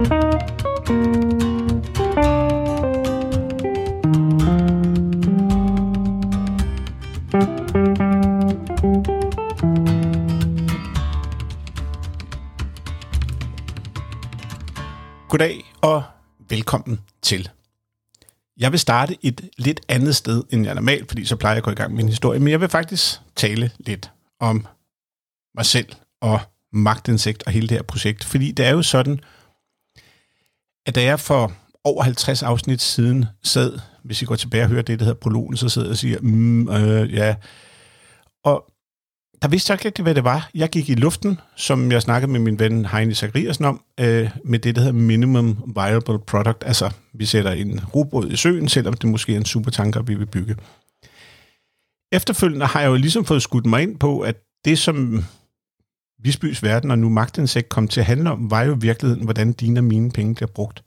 Goddag og velkommen til. Jeg vil starte et lidt andet sted, end jeg normalt, fordi så plejer jeg at gå i gang med min historie, men jeg vil faktisk tale lidt om mig selv og magtindsigt og hele det her projekt. Fordi det er jo sådan, at da jeg for over 50 afsnit siden sad, hvis I går tilbage og hører det, der hedder prologen, så sidder jeg og siger, mm, øh, ja. Og der vidste jeg ikke rigtig, hvad det var. Jeg gik i luften, som jeg snakkede med min ven Heine Zachariasen om, øh, med det, der hedder Minimum Viable Product. Altså, vi sætter en robot i søen, selvom det måske er en supertanker, vi vil bygge. Efterfølgende har jeg jo ligesom fået skudt mig ind på, at det, som Visbys Verden og nu Magtindsigt kom til at handle om, var jo i virkeligheden, hvordan dine og mine penge bliver brugt.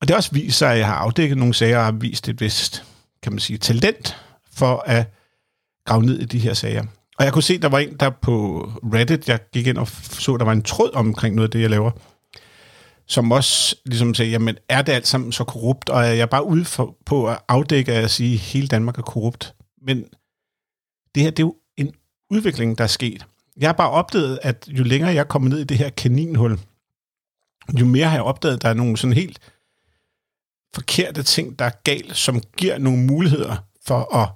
Og det har også vist sig, at jeg har afdækket nogle sager og har vist et vist, kan man sige, talent for at grave ned i de her sager. Og jeg kunne se, der var en, der på Reddit, jeg gik ind og så, der var en tråd omkring noget af det, jeg laver, som også ligesom sagde, jamen er det alt sammen så korrupt? Og jeg bare ude for, på at afdække at sige, at hele Danmark er korrupt. Men det her, det er jo en udvikling, der er sket. Jeg har bare opdaget, at jo længere jeg kommer ned i det her kaninhul, jo mere har jeg opdaget, at der er nogle sådan helt forkerte ting, der er galt, som giver nogle muligheder for at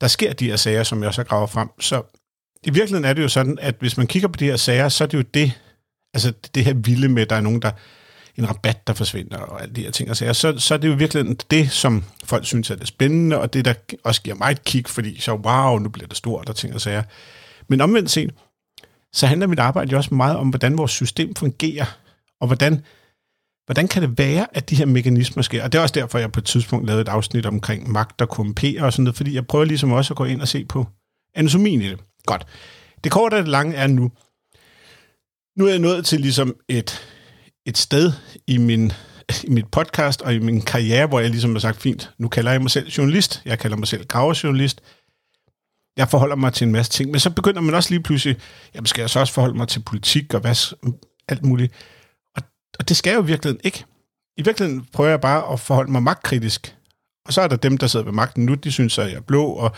der sker de her sager, som jeg også graver frem. Så i virkeligheden er det jo sådan, at hvis man kigger på de her sager, så er det jo det, altså det her vilde med, at der er nogen, der en rabat, der forsvinder, og alle de her ting og sager, så, så er det jo virkelig det, som folk synes er det spændende, og det, der også giver mig et kig, fordi så, wow, nu bliver det stort, og ting og sager. Men omvendt set, så handler mit arbejde jo også meget om, hvordan vores system fungerer, og hvordan Hvordan kan det være, at de her mekanismer sker? Og det er også derfor, jeg på et tidspunkt lavede et afsnit omkring magt og KMP og sådan noget, fordi jeg prøver ligesom også at gå ind og se på anatomien i det. Godt. Det korte og det lange er nu. Nu er jeg nået til ligesom et, et sted i min i mit podcast og i min karriere, hvor jeg ligesom har sagt, fint, nu kalder jeg mig selv journalist, jeg kalder mig selv gravejournalist, jeg forholder mig til en masse ting, men så begynder man også lige pludselig, jamen skal jeg så også forholde mig til politik og hvad, alt muligt. Og og det skal jeg jo virkelig ikke. I virkeligheden prøver jeg bare at forholde mig magtkritisk. Og så er der dem, der sidder ved magten nu, de synes, at jeg er blå, og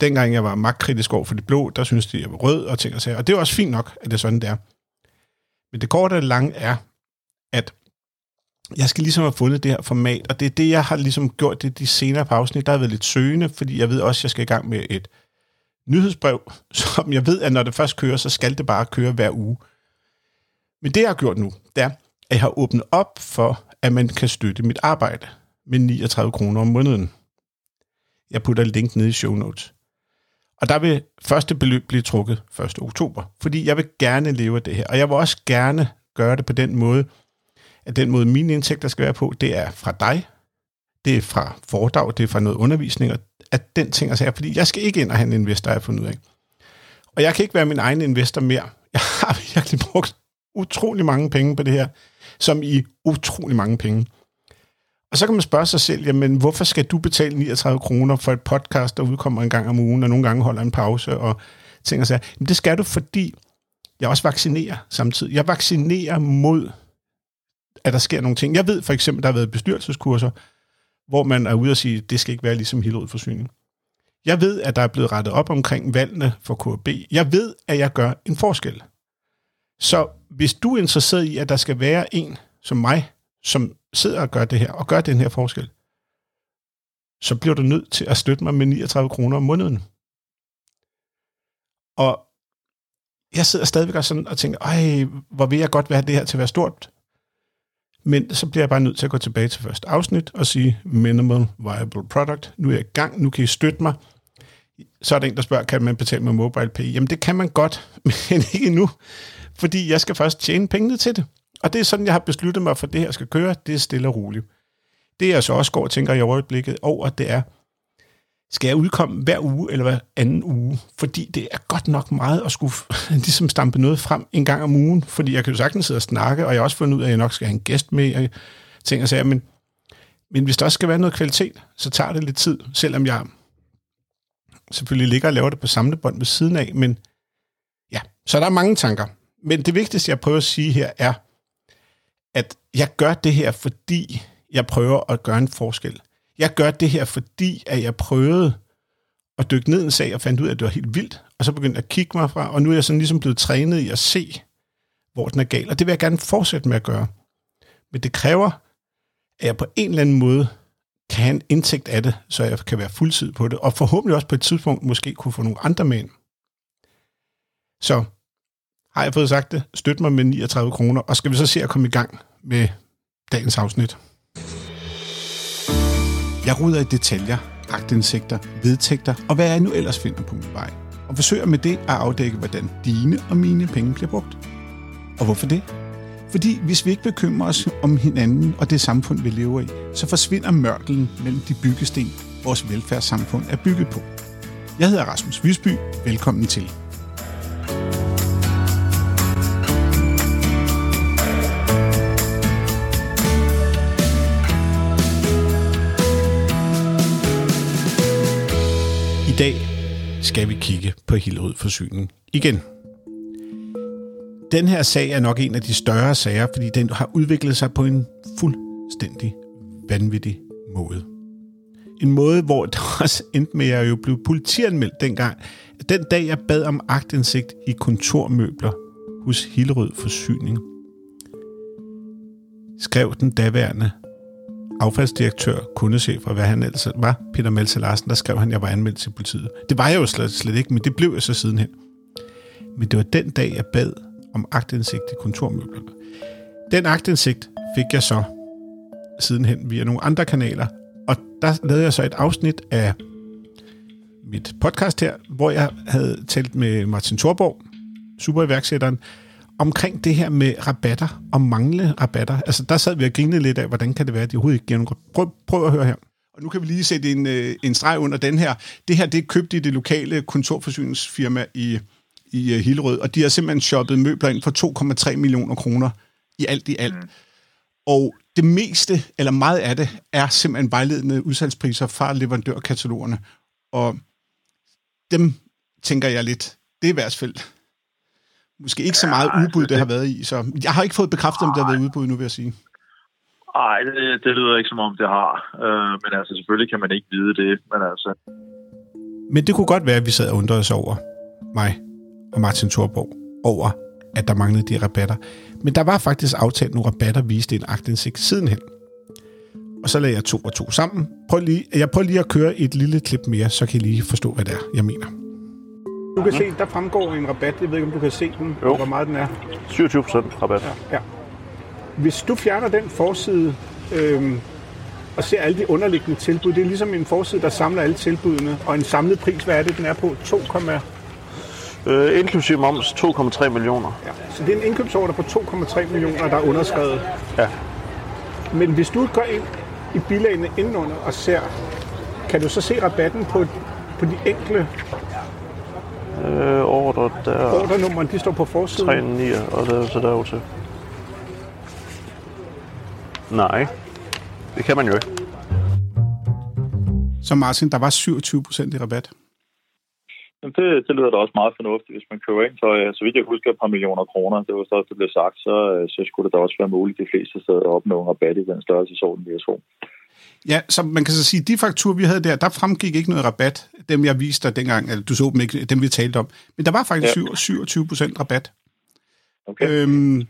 dengang jeg var magtkritisk over for de blå, der synes de, at jeg var rød og ting og sager. Og det er også fint nok, at det er sådan, det er. Men det korte og lange er, at jeg skal ligesom have fundet det her format, og det er det, jeg har ligesom gjort det de senere på afsnit. Der har været lidt søgende, fordi jeg ved også, at jeg skal i gang med et nyhedsbrev, som jeg ved, at når det først kører, så skal det bare køre hver uge. Men det, jeg har gjort nu, det er, at jeg har åbnet op for, at man kan støtte mit arbejde med 39 kroner om måneden. Jeg putter link ned i show notes. Og der vil første beløb blive trukket 1. oktober, fordi jeg vil gerne leve af det her. Og jeg vil også gerne gøre det på den måde, at den måde, mine indtægter skal være på, det er fra dig, det er fra foredrag, det er fra noget undervisning, og at den ting er så fordi jeg skal ikke ind og have en investor, jeg har fundet ud af. Og jeg kan ikke være min egen investor mere. Jeg har virkelig brugt utrolig mange penge på det her som i utrolig mange penge. Og så kan man spørge sig selv, jamen hvorfor skal du betale 39 kroner for et podcast, der udkommer en gang om ugen, og nogle gange holder en pause og ting og sager? Jamen det skal du, fordi jeg også vaccinerer samtidig. Jeg vaccinerer mod, at der sker nogle ting. Jeg ved for eksempel, der har været bestyrelseskurser, hvor man er ude og sige, det skal ikke være ligesom Hillerød Forsyning. Jeg ved, at der er blevet rettet op omkring valgene for KB. Jeg ved, at jeg gør en forskel. Så hvis du er interesseret i, at der skal være en som mig, som sidder og gør det her, og gør den her forskel, så bliver du nødt til at støtte mig med 39 kroner om måneden. Og jeg sidder stadigvæk og, sådan og tænker, ej, hvor vil jeg godt være det her til at være stort. Men så bliver jeg bare nødt til at gå tilbage til første afsnit og sige minimal viable product. Nu er jeg i gang, nu kan I støtte mig. Så er der en, der spørger, kan man betale med mobile pay? Jamen det kan man godt, men ikke nu fordi jeg skal først tjene pengene til det. Og det er sådan, jeg har besluttet mig for, at det her skal køre. Det er stille og roligt. Det jeg så også går og tænker i øjeblikket over, det er, skal jeg udkomme hver uge eller hver anden uge? Fordi det er godt nok meget at skulle ligesom stampe noget frem en gang om ugen. Fordi jeg kan jo sagtens sidde og snakke, og jeg har også fundet ud af, at jeg nok skal have en gæst med. Og ting og sager, men, men hvis der også skal være noget kvalitet, så tager det lidt tid, selvom jeg selvfølgelig ligger og laver det på samlebånd ved siden af. Men ja, så der er mange tanker. Men det vigtigste, jeg prøver at sige her, er, at jeg gør det her, fordi jeg prøver at gøre en forskel. Jeg gør det her, fordi at jeg prøvede at dykke ned i en sag og fandt ud af, at det var helt vildt. Og så begyndte jeg at kigge mig fra, og nu er jeg sådan ligesom blevet trænet i at se, hvor den er gal. Og det vil jeg gerne fortsætte med at gøre. Men det kræver, at jeg på en eller anden måde kan have en indtægt af det, så jeg kan være fuldtid på det, og forhåbentlig også på et tidspunkt måske kunne få nogle andre med ind. Så har jeg fået sagt det, støt mig med 39 kroner, og skal vi så se at komme i gang med dagens afsnit. Jeg ruder i detaljer, agtindsigter, vedtægter og hvad jeg nu ellers finder på min vej, og forsøger med det at afdække, hvordan dine og mine penge bliver brugt. Og hvorfor det? Fordi hvis vi ikke bekymrer os om hinanden og det samfund, vi lever i, så forsvinder mørkelen mellem de byggesten, vores velfærdssamfund er bygget på. Jeg hedder Rasmus Visby. Velkommen til. I dag skal vi kigge på Hillerød Forsyning igen. Den her sag er nok en af de større sager, fordi den har udviklet sig på en fuldstændig vanvittig måde. En måde, hvor det også endte med, at jeg jo blev politianmeldt dengang. Den dag, jeg bad om agtindsigt i kontormøbler hos Hillerød Forsyning, skrev den daværende affaldsdirektør, kundechef og hvad han ellers var, Peter Melse Larsen, der skrev han, at jeg var anmeldt til politiet. Det var jeg jo slet, slet ikke, men det blev jeg så sidenhen. Men det var den dag, jeg bad om agtindsigt i kontormøblerne. Den agtindsigt fik jeg så sidenhen via nogle andre kanaler, og der lavede jeg så et afsnit af mit podcast her, hvor jeg havde talt med Martin Thorborg, superiværksætteren, omkring det her med rabatter og manglende rabatter. Altså, der sad vi og grinede lidt af, hvordan kan det være, at de overhovedet ikke giver nogen prøv, prøv at høre her. Og nu kan vi lige sætte en, øh, en streg under den her. Det her, det er købt i det lokale kontorforsyningsfirma i, i uh, Hillerød, og de har simpelthen shoppet møbler ind for 2,3 millioner kroner i alt i alt. Mm. Og det meste, eller meget af det, er simpelthen vejledende udsalgspriser fra leverandørkatalogerne. Og dem tænker jeg lidt, det er i hvert fald måske ikke så meget udbud, det har været i. Så jeg har ikke fået bekræftet, om det har været udbud nu, vil jeg sige. Nej, det, det lyder ikke som om, det har. Øh, men altså, selvfølgelig kan man ikke vide det. Men altså... Men det kunne godt være, at vi sad og undrede os over mig og Martin Thorborg over, at der manglede de rabatter. Men der var faktisk aftalt nogle rabatter, viste en agtindsigt sidenhen. Og så lagde jeg to og to sammen. Prøv lige, jeg prøver lige at køre et lille klip mere, så kan I lige forstå, hvad det er, jeg mener. Du kan se, der fremgår en rabat. Jeg ved ikke, om du kan se den, jo. hvor meget den er. 27 procent rabat. Ja, ja. Hvis du fjerner den forside øhm, og ser alle de underliggende tilbud, det er ligesom en forside, der samler alle tilbudene, og en samlet pris, hvad er det, den er på? 2, øh, inklusive moms 2,3 millioner. Ja, så det er en indkøbsorder på 2,3 millioner, der er underskrevet. Ja. Men hvis du går ind i bilagene indenunder og ser, kan du så se rabatten på, på de enkelte Øh, ordre, der... Ordrenummeren, de står på forsiden? 3, 9, og der, så der til. Nej, det kan man jo ikke. Så Martin, der var 27 procent i rabat? Jamen det, det lyder da også meget fornuftigt, hvis man køber ind for, så vidt jeg husker, et par millioner kroner. Det var så, det blev sagt, så, så skulle det da også være muligt de fleste steder at opnå en rabat i den størrelsesorden, vi har. Ja, så man kan så sige, at de fakturer, vi havde der, der fremgik ikke noget rabat. Dem, jeg viste dig dengang, eller du så dem ikke, dem vi talte om. Men der var faktisk ja. 27 procent rabat. Okay. Øhm,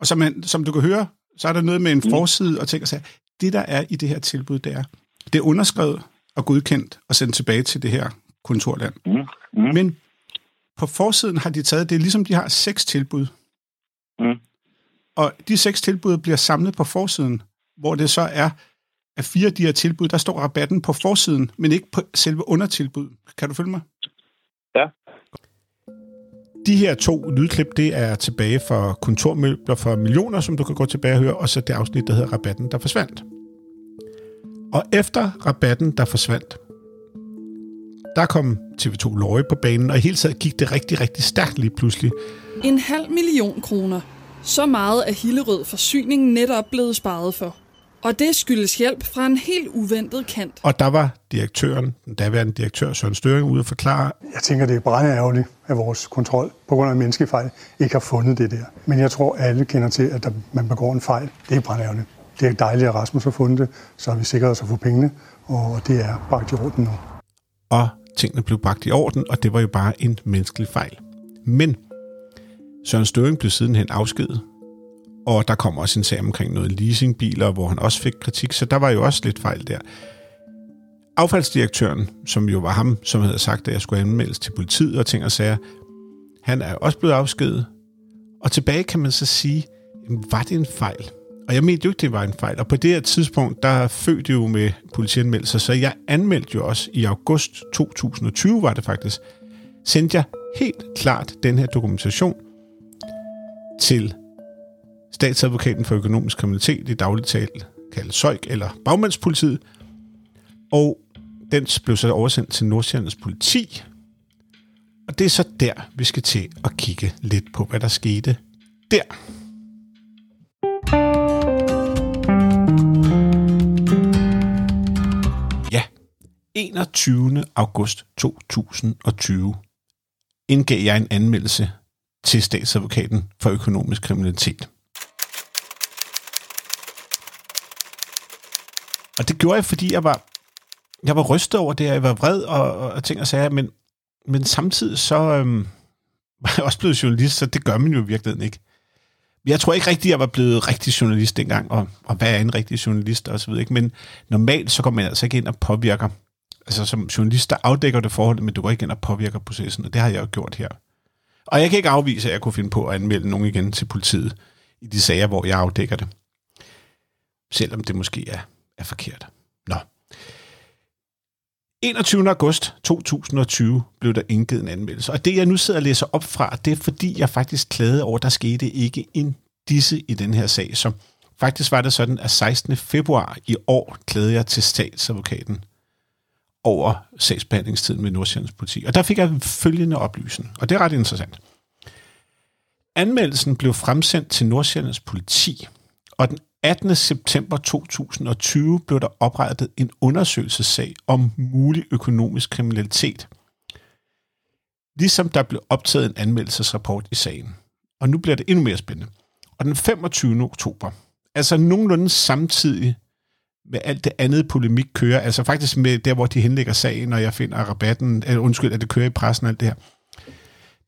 og som, man, som du kan høre, så er der noget med en mm. forside og ting og sager. Det, der er i det her tilbud, det er, det er underskrevet og godkendt og sendt tilbage til det her kontorland. Mm. Mm. Men på forsiden har de taget, det er ligesom de har seks tilbud. Mm. Og de seks tilbud bliver samlet på forsiden, hvor det så er af fire af de her tilbud, der står rabatten på forsiden, men ikke på selve undertilbud. Kan du følge mig? Ja. De her to lydklip, det er tilbage for kontormøbler for millioner, som du kan gå tilbage og høre, og så det afsnit, der hedder Rabatten, der forsvandt. Og efter rabatten, der forsvandt, der kom TV2 Løje på banen, og i hele taget gik det rigtig, rigtig stærkt lige pludselig. En halv million kroner. Så meget er Hillerød forsyningen netop blevet sparet for. Og det skyldes hjælp fra en helt uventet kant. Og der var direktøren, den daværende direktør Søren Støring, ude at forklare. Jeg tænker, det er brændende ærgerligt, at vores kontrol på grund af menneskefejl ikke har fundet det der. Men jeg tror, alle kender til, at der, man begår en fejl. Det er brændende ærgerligt. Det er dejligt, at Rasmus har fundet det. Så har vi sikret os at få pengene, og det er bragt i orden nu. Og tingene blev bragt i orden, og det var jo bare en menneskelig fejl. Men Søren Støring blev sidenhen afskedet, og der kom også en sag omkring noget leasingbiler, hvor han også fik kritik, så der var jo også lidt fejl der. Affaldsdirektøren, som jo var ham, som havde sagt, at jeg skulle anmeldes til politiet og ting og sager, han er også blevet afskedet. Og tilbage kan man så sige, var det en fejl? Og jeg mente jo ikke, det var en fejl. Og på det her tidspunkt, der fødte jo med politianmeldelser, så jeg anmeldte jo også i august 2020, var det faktisk, sendte jeg helt klart den her dokumentation til statsadvokaten for økonomisk kriminalitet, i dagligt tal kaldet SØJK, eller bagmandspolitiet, og den blev så oversendt til Nordsjællands politi, og det er så der, vi skal til at kigge lidt på, hvad der skete der. Ja, 21. august 2020 indgav jeg en anmeldelse til statsadvokaten for økonomisk kriminalitet. Og det gjorde jeg, fordi jeg var, jeg var rystet over det, jeg var vred og, og ting og sager, men, men samtidig så øhm, var jeg også blevet journalist, så det gør man jo i virkeligheden ikke. Jeg tror ikke rigtigt, jeg var blevet rigtig journalist dengang, og, og hvad er en rigtig journalist og så videre. Ikke? Men normalt så går man altså ikke ind og påvirker. Altså som journalist, der afdækker det forhold, men du går ikke ind og påvirker processen, og det har jeg jo gjort her. Og jeg kan ikke afvise, at jeg kunne finde på at anmelde nogen igen til politiet i de sager, hvor jeg afdækker det. Selvom det måske er er forkert. Nå. 21. august 2020 blev der indgivet en anmeldelse. Og det, jeg nu sidder og læser op fra, det er fordi, jeg faktisk klagede over, at der skete ikke en disse i den her sag. Så faktisk var det sådan, at 16. februar i år klagede jeg til statsadvokaten over sagsbehandlingstiden med Nordsjællands politi. Og der fik jeg følgende oplysning, og det er ret interessant. Anmeldelsen blev fremsendt til Nordsjællands politi, og den 18. september 2020 blev der oprettet en undersøgelsessag om mulig økonomisk kriminalitet. Ligesom der blev optaget en anmeldelsesrapport i sagen. Og nu bliver det endnu mere spændende. Og den 25. oktober, altså nogenlunde samtidig med alt det andet polemik kører, altså faktisk med der, hvor de henlægger sagen, når jeg finder rabatten, eller undskyld, at det kører i pressen og alt det her,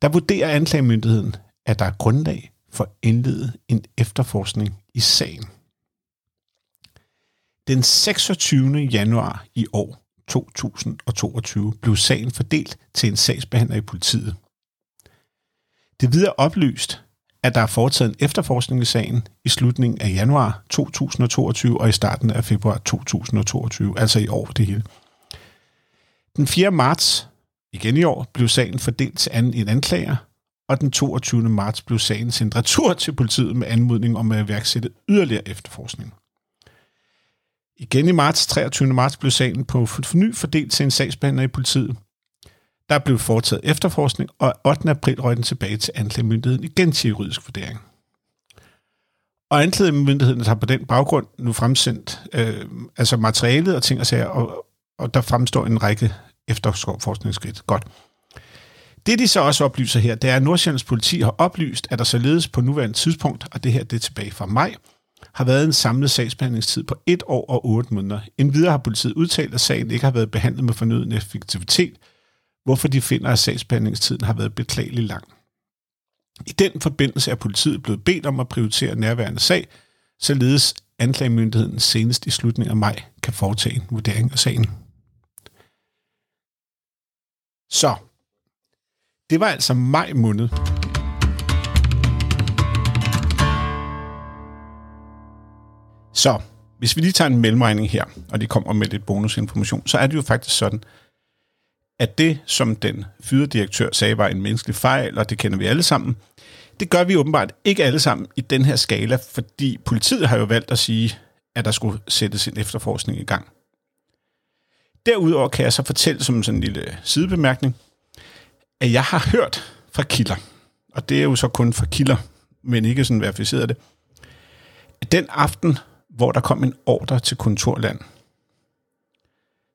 der vurderer anklagemyndigheden, at der er grundlag for at indlede en efterforskning i sagen. Den 26. januar i år 2022 blev sagen fordelt til en sagsbehandler i politiet. Det videre oplyst, at der er foretaget en efterforskning i sagen i slutningen af januar 2022 og i starten af februar 2022, altså i år det hele. Den 4. marts, igen i år, blev sagen fordelt til en anklager, og den 22. marts blev sagen sendt retur til politiet med anmodning om at iværksætte yderligere efterforskning. Igen i marts, 23. marts, blev sagen på forny fordelt til en sagsbehandler i politiet. Der blev foretaget efterforskning, og 8. april røg den tilbage til anklagemyndigheden igen til juridisk vurdering. Og anklagemyndigheden har på den baggrund nu fremsendt øh, altså materialet og ting og sager, og, og der fremstår en række efterforskningsskridt. Godt. Det de så også oplyser her, det er, at Nordsjællands politi har oplyst, at der således på nuværende tidspunkt, og det her det er tilbage fra maj, har været en samlet sagsbehandlingstid på et år og otte måneder. Endvidere har politiet udtalt, at sagen ikke har været behandlet med fornøden effektivitet, hvorfor de finder, at sagsbehandlingstiden har været beklagelig lang. I den forbindelse er politiet blevet bedt om at prioritere nærværende sag, således anklagemyndigheden senest i slutningen af maj kan foretage en vurdering af sagen. Så, det var altså maj måned. Så hvis vi lige tager en mellemregning her, og de kommer med lidt bonusinformation, så er det jo faktisk sådan, at det, som den fyrede direktør sagde, var en menneskelig fejl, og det kender vi alle sammen, det gør vi åbenbart ikke alle sammen i den her skala, fordi politiet har jo valgt at sige, at der skulle sættes en efterforskning i gang. Derudover kan jeg så fortælle som sådan en lille sidebemærkning, at jeg har hørt fra kilder, og det er jo så kun fra kilder, men ikke sådan verificeret det, at den aften, hvor der kom en ordre til kontorland.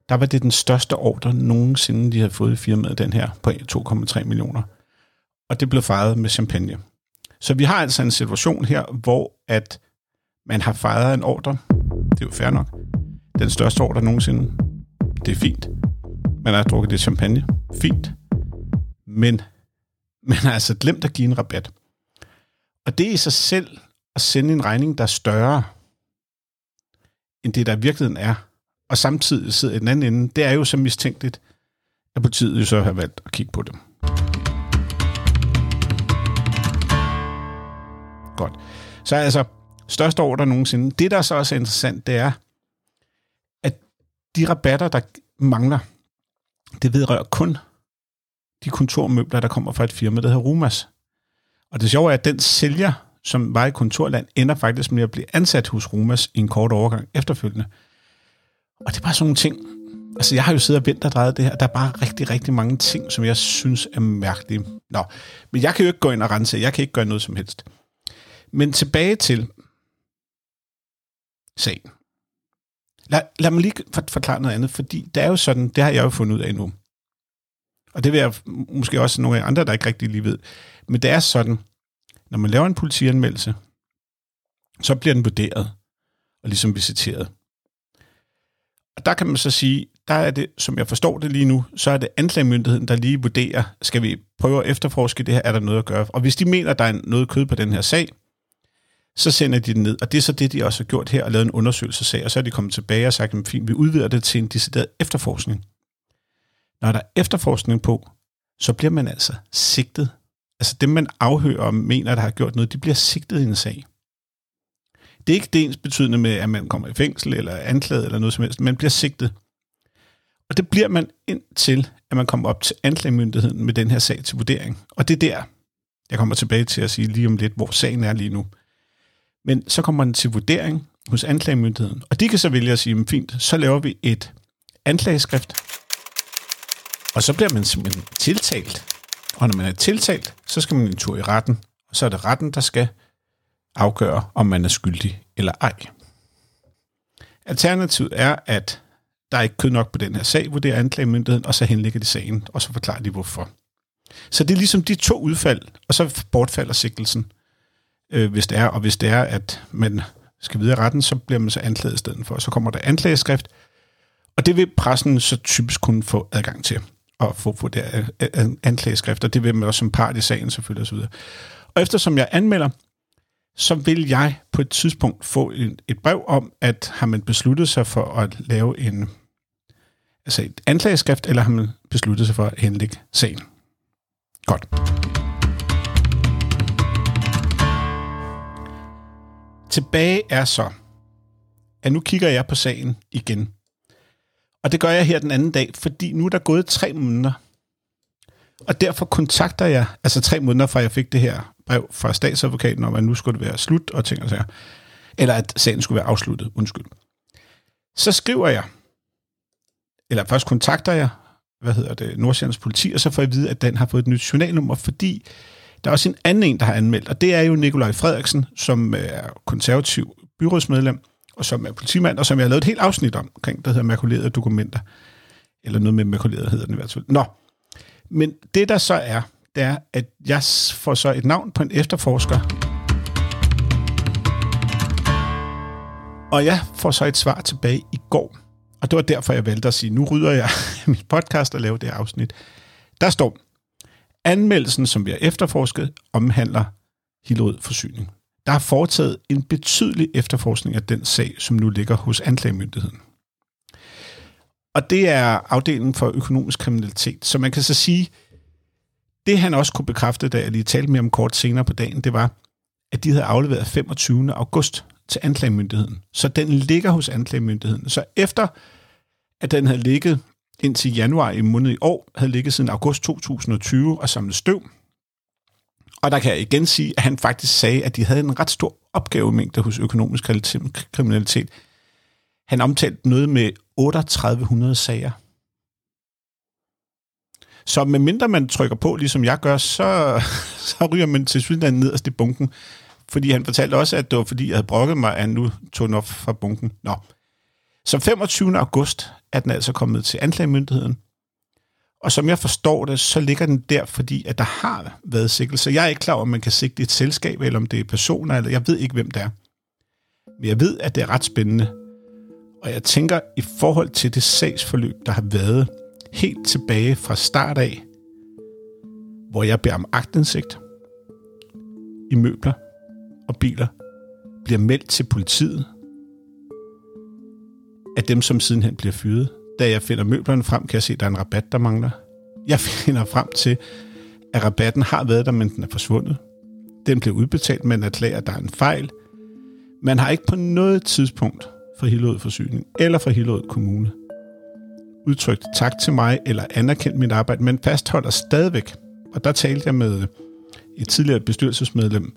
Der var det den største ordre nogensinde, de havde fået i firmaet, den her, på 2,3 millioner. Og det blev fejret med champagne. Så vi har altså en situation her, hvor at man har fejret en ordre. Det er jo fair nok. Den største ordre nogensinde. Det er fint. Man har drukket det champagne. Fint. Men man har altså glemt at give en rabat. Og det er i sig selv at sende en regning, der er større end det, der i virkeligheden er. Og samtidig sidder i den anden ende. Det er jo så mistænkeligt, at politiet jo så har valgt at kigge på dem. Godt. Så altså, største ordre nogensinde. Det, der så også er interessant, det er, at de rabatter, der mangler, det vedrører kun de kontormøbler, der kommer fra et firma, der hedder Rumas. Og det sjove er, at den sælger, som var i kontorland, ender faktisk med at blive ansat hos Rumas i en kort overgang efterfølgende. Og det er bare sådan nogle ting. Altså, jeg har jo siddet og ventet og drejet det her. Der er bare rigtig, rigtig mange ting, som jeg synes er mærkelige. Nå, men jeg kan jo ikke gå ind og rense. Jeg kan ikke gøre noget som helst. Men tilbage til sagen. Lad, lad mig lige forklare noget andet, fordi det er jo sådan, det har jeg jo fundet ud af nu. Og det vil jeg måske også nogle af andre, der ikke rigtig lige ved. Men det er sådan, når man laver en politianmeldelse, så bliver den vurderet og ligesom visiteret. Og der kan man så sige, der er det, som jeg forstår det lige nu, så er det anklagemyndigheden, der lige vurderer, skal vi prøve at efterforske det her, er der noget at gøre? Og hvis de mener, der er noget kød på den her sag, så sender de den ned. Og det er så det, de også har gjort her, og lavet en undersøgelsesag, og så er de kommet tilbage og sagt, fint, vi udvider det til en decideret efterforskning. Når der er efterforskning på, så bliver man altså sigtet. Altså dem, man afhører og mener, der har gjort noget, de bliver sigtet i en sag. Det er ikke det ens betydende med, at man kommer i fængsel eller anklaget eller noget som helst. Man bliver sigtet. Og det bliver man indtil, at man kommer op til anklagemyndigheden med den her sag til vurdering. Og det er der, jeg kommer tilbage til at sige lige om lidt, hvor sagen er lige nu. Men så kommer den til vurdering hos anklagemyndigheden. Og de kan så vælge at sige, fint, så laver vi et anklageskrift, og så bliver man simpelthen tiltalt. Og når man er tiltalt, så skal man en tur i retten, og så er det retten, der skal afgøre, om man er skyldig eller ej. Alternativet er, at der er ikke kød nok på den her sag, vurderer anklagemyndigheden, og så henlægger de sagen, og så forklarer de hvorfor. Så det er ligesom de to udfald, og så bortfalder sigtelsen, øh, hvis det er, og hvis det er, at man skal videre i retten, så bliver man så anklaget i stedet for, og så kommer der anklageskrift, og det vil pressen så typisk kunne få adgang til at få, vurderet der øh, øh, anklageskrifter. Det vil man også som part i sagen selvfølgelig osv. Og eftersom jeg anmelder, så vil jeg på et tidspunkt få et, et brev om, at har man besluttet sig for at lave en altså et anklageskrift, eller har man besluttet sig for at henlægge sagen. Godt. Tilbage er så, at nu kigger jeg på sagen igen. Og det gør jeg her den anden dag, fordi nu er der gået tre måneder. Og derfor kontakter jeg, altså tre måneder fra jeg fik det her brev fra statsadvokaten om, at nu skulle det være slut og ting og sager. Eller at sagen skulle være afsluttet, undskyld. Så skriver jeg, eller først kontakter jeg, hvad hedder det, Nordsjællands politi, og så får jeg at vide, at den har fået et nyt journalnummer, fordi der er også en anden en, der har anmeldt, og det er jo Nikolaj Frederiksen, som er konservativ byrådsmedlem, og som er politimand, og som jeg har lavet et helt afsnit om, omkring, der hedder makulerede dokumenter. Eller noget med makulerede hedder den i hvert fald. Nå, men det der så er, det er, at jeg får så et navn på en efterforsker, og jeg får så et svar tilbage i går. Og det var derfor, jeg valgte at sige, nu rydder jeg min podcast og laver det afsnit. Der står, anmeldelsen, som vi har efterforsket, omhandler Hillerød Forsyning. Der er foretaget en betydelig efterforskning af den sag, som nu ligger hos anklagemyndigheden. Og det er afdelingen for økonomisk kriminalitet. Så man kan så sige, det han også kunne bekræfte, da jeg lige talte med om kort senere på dagen, det var, at de havde afleveret 25. august til anklagemyndigheden. Så den ligger hos anklagemyndigheden. Så efter at den havde ligget indtil januar i måned i år, havde ligget siden august 2020 og samlet støv, og der kan jeg igen sige, at han faktisk sagde, at de havde en ret stor opgavemængde hos økonomisk kriminalitet. Han omtalte noget med 3800 sager. Så medmindre man trykker på, ligesom jeg gør, så, så ryger man til sydlandet nederst i bunken. fordi han fortalte også, at det var fordi, jeg havde brokket mig, at han nu tog den op fra bunken. Nå. Så 25. august er den altså kommet til anklagemyndigheden. Og som jeg forstår det, så ligger den der, fordi at der har været sigtelse. Jeg er ikke klar over, om man kan sigte et selskab, eller om det er personer, eller jeg ved ikke, hvem det er. Men jeg ved, at det er ret spændende. Og jeg tænker, i forhold til det sagsforløb, der har været helt tilbage fra start af, hvor jeg beder om agtindsigt i møbler og biler, bliver meldt til politiet af dem, som sidenhen bliver fyret. Da jeg finder møblerne frem, kan jeg se, at der er en rabat, der mangler. Jeg finder frem til, at rabatten har været der, men den er forsvundet. Den blev udbetalt, men erklærer, at der er en fejl. Man har ikke på noget tidspunkt fra Hillerød Forsyning eller fra Hillerød Kommune udtrykt tak til mig eller anerkendt mit arbejde, men fastholder stadigvæk. Og der talte jeg med et tidligere bestyrelsesmedlem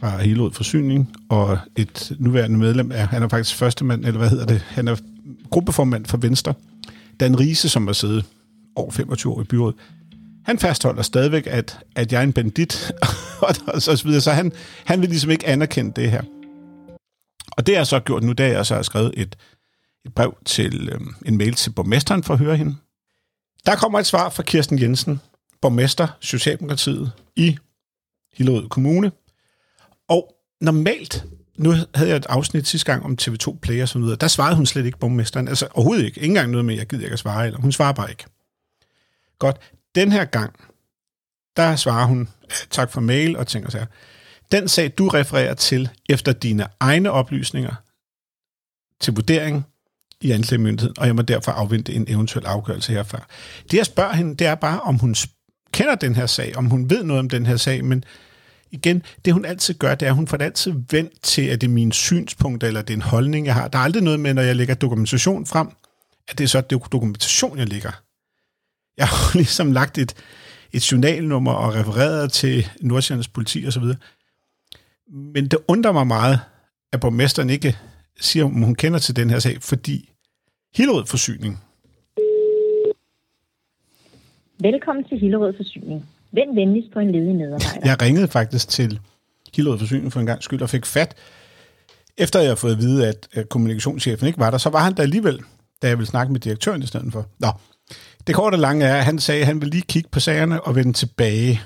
fra Hillerød Forsyning, og et nuværende medlem er, han er faktisk første mand, eller hvad hedder det, han er gruppeformand for Venstre, Dan Riese, som har siddet over 25 år i byrådet. Han fastholder stadigvæk, at, at jeg er en bandit, og så videre, så han, han vil ligesom ikke anerkende det her. Og det har jeg så gjort nu, da jeg så har skrevet et, et brev til øh, en mail til borgmesteren for at høre hende. Der kommer et svar fra Kirsten Jensen, borgmester Socialdemokratiet i Hillerød Kommune. Og normalt, nu havde jeg et afsnit sidste gang om TV2 Play og sådan noget, der svarede hun slet ikke borgmesteren. Altså overhovedet ikke. Ingen engang noget med, jeg gider ikke at svare, eller hun svarer bare ikke. Godt. Den her gang, der svarer hun, tak for mail og ting og sager. Den sag, du refererer til efter dine egne oplysninger til vurdering i anklagemyndigheden, og jeg må derfor afvente en eventuel afgørelse herfra. Det jeg spørger hende, det er bare, om hun kender den her sag, om hun ved noget om den her sag, men igen, det hun altid gør, det er, at hun får det altid vendt til, at det er min synspunkt, eller det er en holdning, jeg har. Der er aldrig noget med, når jeg lægger dokumentation frem, at det er så det dokumentation, jeg lægger. Jeg har ligesom lagt et, et journalnummer og refereret til Nordsjællands politi osv., men det undrer mig meget, at borgmesteren ikke siger, om hun kender til den her sag, fordi Hillerød Forsyning. Velkommen til Hillerød Forsyning. Vend venligst på en ledig medarbejder. Jeg ringede faktisk til Hillerød Forsyning for en gang skyld og fik fat. Efter jeg har fået at vide, at kommunikationschefen ikke var der, så var han der alligevel, da jeg ville snakke med direktøren i stedet for. Nå, det korte og lange er, at han sagde, at han ville lige kigge på sagerne og vende tilbage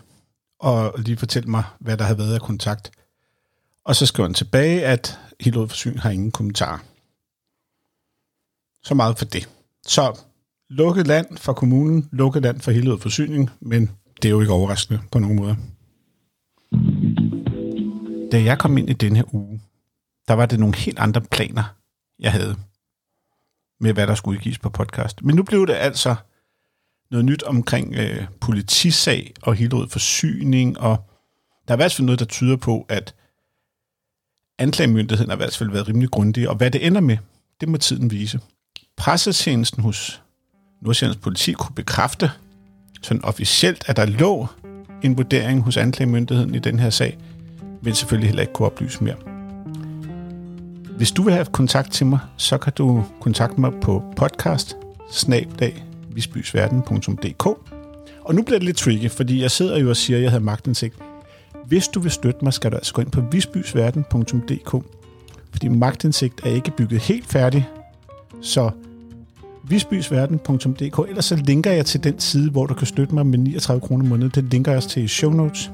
og lige fortælle mig, hvad der havde været af kontakt. Og så skrev han tilbage, at Hillerød Forsyning har ingen kommentar. Så meget for det. Så lukket land for kommunen, lukket land for Hillerød Forsyning, men det er jo ikke overraskende på nogen måde. Da jeg kom ind i den her uge, der var det nogle helt andre planer, jeg havde med, hvad der skulle udgives på podcast. Men nu blev det altså noget nyt omkring øh, politisag og Hillerød Forsyning, og der er i hvert fald noget, der tyder på, at anklagemyndigheden har i hvert fald været rimelig grundig, og hvad det ender med, det må tiden vise. Pressetjenesten hos Nordsjællands politi kunne bekræfte sådan officielt, at der lå en vurdering hos anklagemyndigheden i den her sag, men selvfølgelig heller ikke kunne oplyse mere. Hvis du vil have kontakt til mig, så kan du kontakte mig på podcast Og nu bliver det lidt tricky, fordi jeg sidder jo og siger, at jeg havde magtindsigt. Hvis du vil støtte mig, skal du altså gå ind på visbysverden.dk, fordi magtindsigt er ikke bygget helt færdig, så visbysverden.dk, ellers så linker jeg til den side, hvor du kan støtte mig med 39 kroner om måneden. Den linker jeg også til i show notes.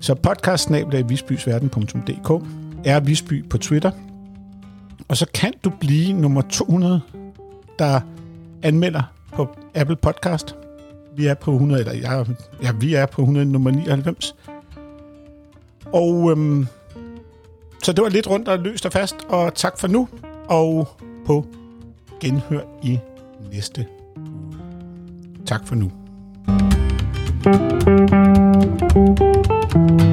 Så podcast visbysverden.dk er Visby på Twitter. Og så kan du blive nummer 200, der anmelder på Apple Podcast. Vi er på 100, eller jeg, ja vi er på 100 nummer 99. Og øhm, så det var lidt rundt og løst og fast, og tak for nu, og på genhør i næste uge. Tak for nu. thank you